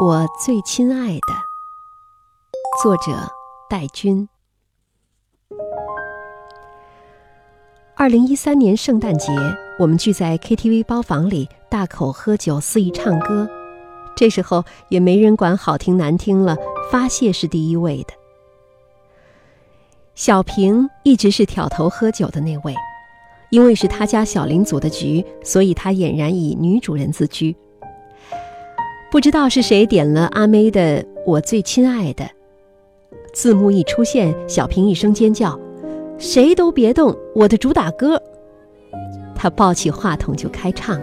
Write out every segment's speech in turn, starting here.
我最亲爱的，作者戴军。二零一三年圣诞节，我们聚在 KTV 包房里，大口喝酒，肆意唱歌。这时候也没人管好听难听了，发泄是第一位的。小平一直是挑头喝酒的那位，因为是他家小林组的局，所以他俨然以女主人自居。不知道是谁点了阿妹的《我最亲爱的》，字幕一出现，小平一声尖叫：“谁都别动，我的主打歌！”他抱起话筒就开唱：“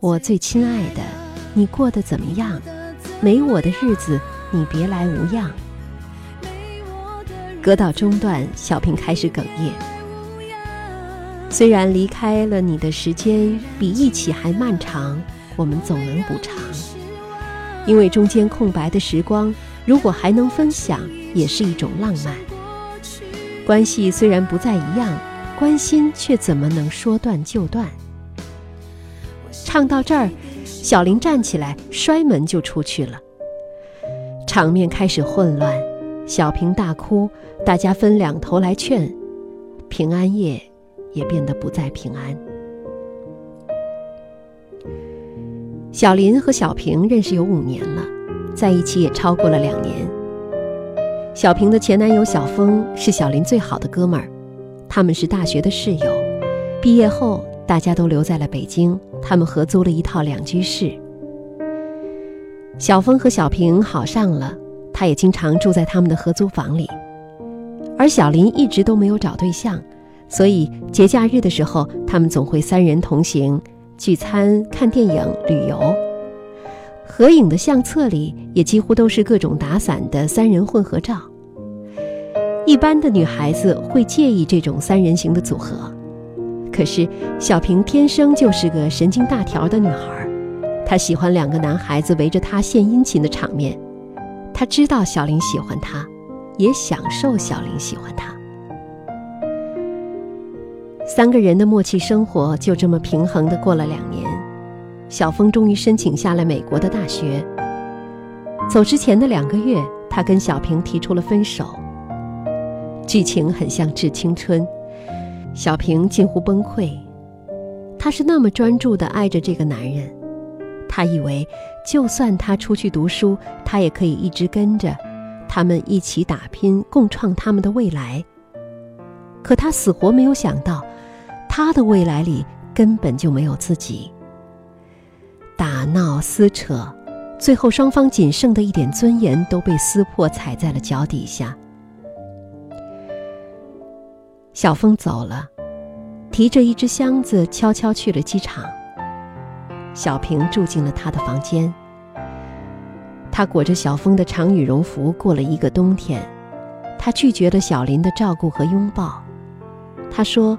我最亲爱的，你过得怎么样？没我的日子，你别来无恙。”歌到中段，小平开始哽咽。虽然离开了你的时间比一起还漫长。我们总能补偿，因为中间空白的时光，如果还能分享，也是一种浪漫。关系虽然不再一样，关心却怎么能说断就断？唱到这儿，小林站起来，摔门就出去了。场面开始混乱，小平大哭，大家分两头来劝，平安夜也变得不再平安。小林和小平认识有五年了，在一起也超过了两年。小平的前男友小峰是小林最好的哥们儿，他们是大学的室友。毕业后，大家都留在了北京，他们合租了一套两居室。小峰和小平好上了，他也经常住在他们的合租房里。而小林一直都没有找对象，所以节假日的时候，他们总会三人同行。聚餐、看电影、旅游，合影的相册里也几乎都是各种打伞的三人混合照。一般的女孩子会介意这种三人行的组合，可是小平天生就是个神经大条的女孩，她喜欢两个男孩子围着她献殷勤的场面。她知道小林喜欢她，也享受小林喜欢她。三个人的默契生活就这么平衡的过了两年，小峰终于申请下了美国的大学。走之前的两个月，他跟小平提出了分手。剧情很像《致青春》，小平近乎崩溃。他是那么专注的爱着这个男人，他以为就算他出去读书，他也可以一直跟着，他们一起打拼，共创他们的未来。可他死活没有想到。他的未来里根本就没有自己。打闹撕扯，最后双方仅剩的一点尊严都被撕破，踩在了脚底下。小峰走了，提着一只箱子悄悄去了机场。小平住进了他的房间。他裹着小峰的长羽绒服过了一个冬天。他拒绝了小林的照顾和拥抱。他说。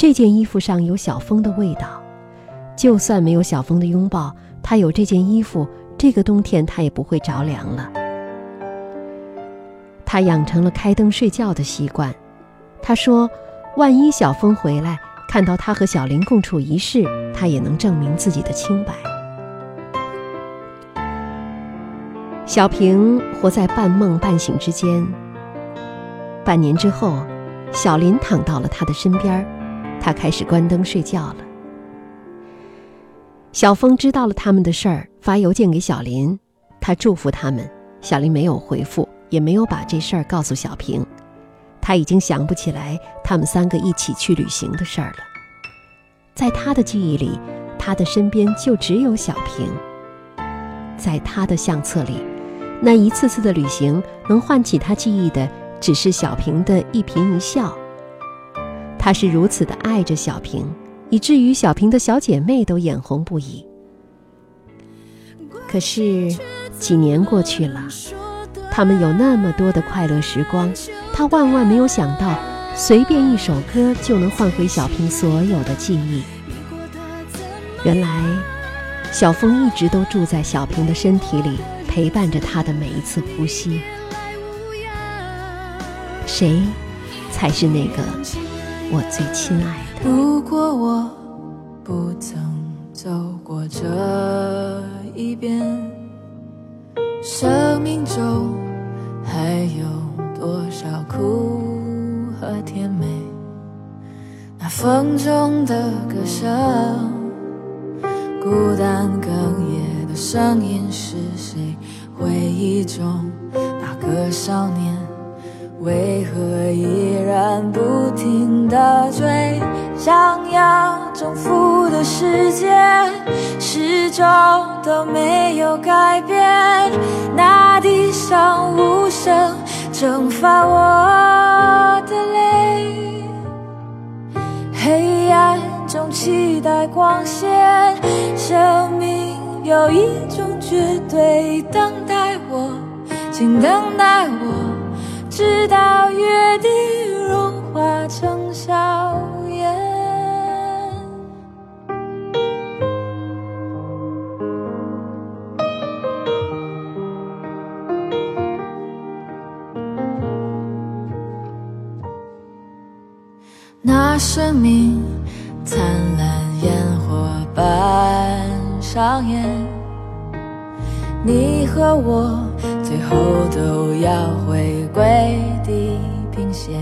这件衣服上有小峰的味道，就算没有小峰的拥抱，他有这件衣服，这个冬天他也不会着凉了。他养成了开灯睡觉的习惯。他说：“万一小峰回来，看到他和小林共处一室，他也能证明自己的清白。”小平活在半梦半醒之间。半年之后，小林躺到了他的身边他开始关灯睡觉了。小峰知道了他们的事儿，发邮件给小林，他祝福他们。小林没有回复，也没有把这事儿告诉小平。他已经想不起来他们三个一起去旅行的事儿了。在他的记忆里，他的身边就只有小平。在他的相册里，那一次次的旅行能唤起他记忆的，只是小平的一颦一笑。他是如此的爱着小平，以至于小平的小姐妹都眼红不已。可是几年过去了，他们有那么多的快乐时光，他万万没有想到，随便一首歌就能换回小平所有的记忆。原来，小峰一直都住在小平的身体里，陪伴着他的每一次呼吸。谁，才是那个？我最亲爱的。如果我不曾走过这一边，生命中还有多少苦和甜美？那风中的歌声，孤单哽咽的声音是谁？回忆中那个少年，为何一然不停地追？想要征服的世界，始终都没有改变。那地上无声蒸发我的泪，黑暗中期待光线，生命有一种绝对，等待我，请等待我，直到约定融化成笑颜。那生命灿烂烟火般上演，你和我最后都要回归地平线。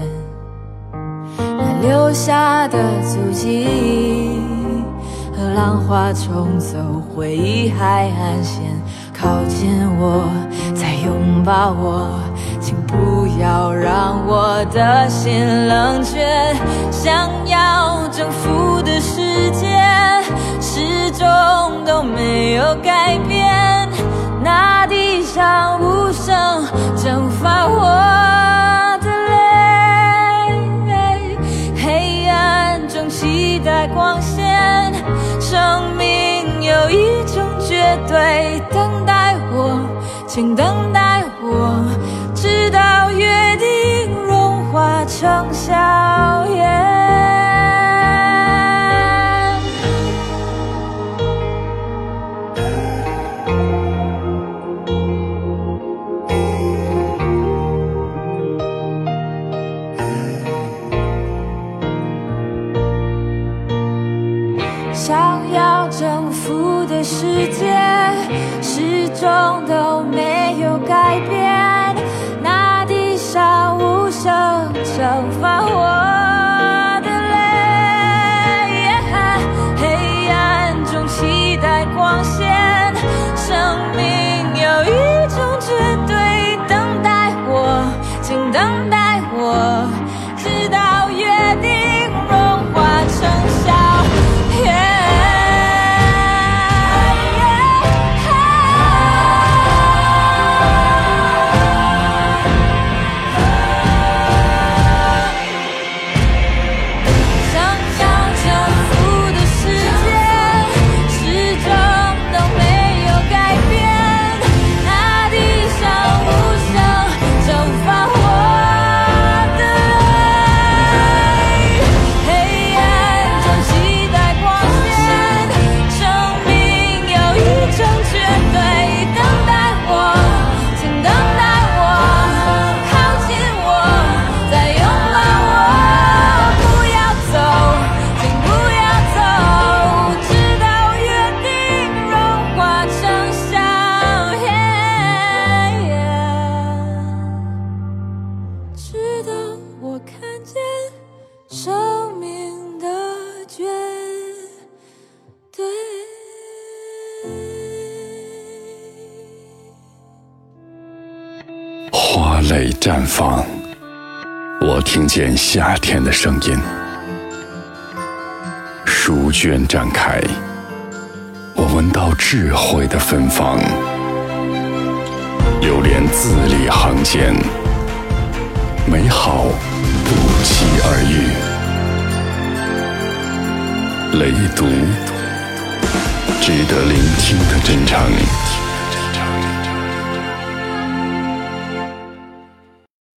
那留下的足迹和浪花冲走回忆海岸线，靠近我，再拥抱我。请不要让我的心冷却，想要征服的世界始终都没有改变。大地上无声蒸发我的泪，黑暗中期待光线，生命有一种绝对，等待我，请等待的世界，始终都没有改变。蕾绽放，我听见夏天的声音；书卷展开，我闻到智慧的芬芳。流连字里行间，美好不期而遇。雷读，值得聆听的真诚。